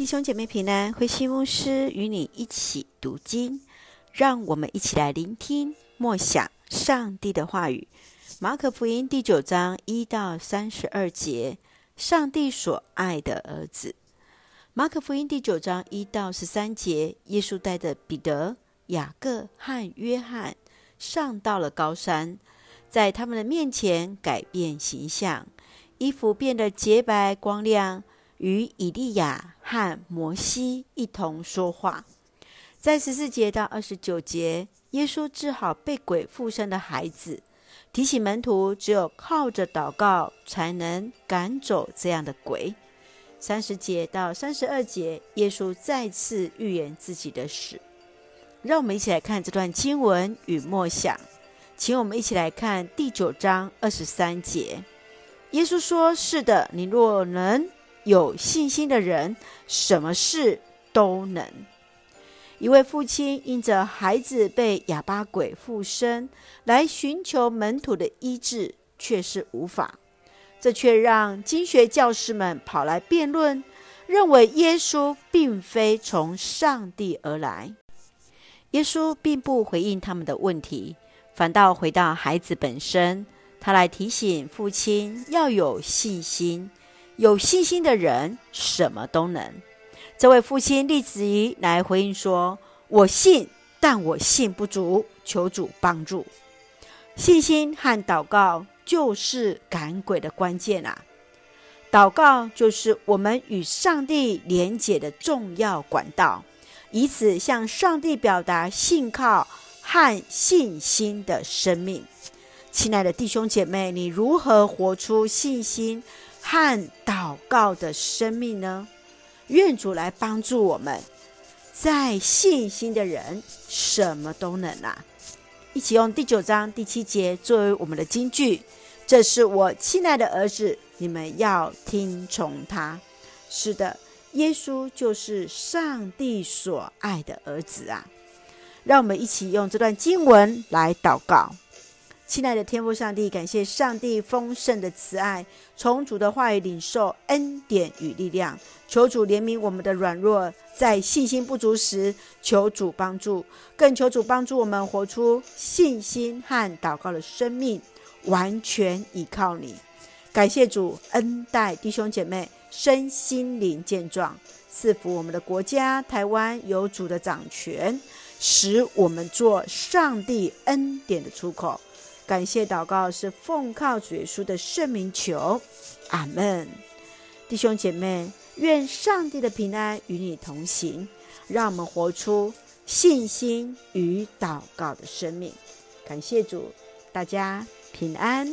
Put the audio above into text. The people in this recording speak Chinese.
弟兄姐妹平安，慧馨牧师与你一起读经，让我们一起来聆听默想上帝的话语。马可福音第九章一到三十二节，上帝所爱的儿子。马可福音第九章一到十三节，耶稣带着彼得、雅各和约翰上到了高山，在他们的面前改变形象，衣服变得洁白光亮。与以利亚和摩西一同说话，在十四节到二十九节，耶稣治好被鬼附身的孩子，提醒门徒只有靠着祷告才能赶走这样的鬼。三十节到三十二节，耶稣再次预言自己的死。让我们一起来看这段经文与默想，请我们一起来看第九章二十三节。耶稣说：“是的，你若能。”有信心的人，什么事都能。一位父亲因着孩子被哑巴鬼附身，来寻求门徒的医治，却是无法。这却让经学教师们跑来辩论，认为耶稣并非从上帝而来。耶稣并不回应他们的问题，反倒回到孩子本身，他来提醒父亲要有信心。有信心的人什么都能。这位父亲立子怡来回应说：“我信，但我信不足，求主帮助。”信心和祷告就是赶鬼的关键啊！祷告就是我们与上帝连结的重要管道，以此向上帝表达信靠和信心的生命。亲爱的弟兄姐妹，你如何活出信心和祷告的生命呢？愿主来帮助我们，在信心的人什么都能啊！一起用第九章第七节作为我们的金句。这是我亲爱的儿子，你们要听从他。是的，耶稣就是上帝所爱的儿子啊！让我们一起用这段经文来祷告。亲爱的天父上帝，感谢上帝丰盛的慈爱，从主的话语领受恩典与力量。求主怜悯我们的软弱，在信心不足时，求主帮助，更求主帮助我们活出信心和祷告的生命，完全依靠你。感谢主恩待弟兄姐妹身心灵健壮，赐福我们的国家台湾有主的掌权，使我们做上帝恩典的出口。感谢祷告是奉靠主耶稣的圣名求，阿门。弟兄姐妹，愿上帝的平安与你同行，让我们活出信心与祷告的生命。感谢主，大家平安。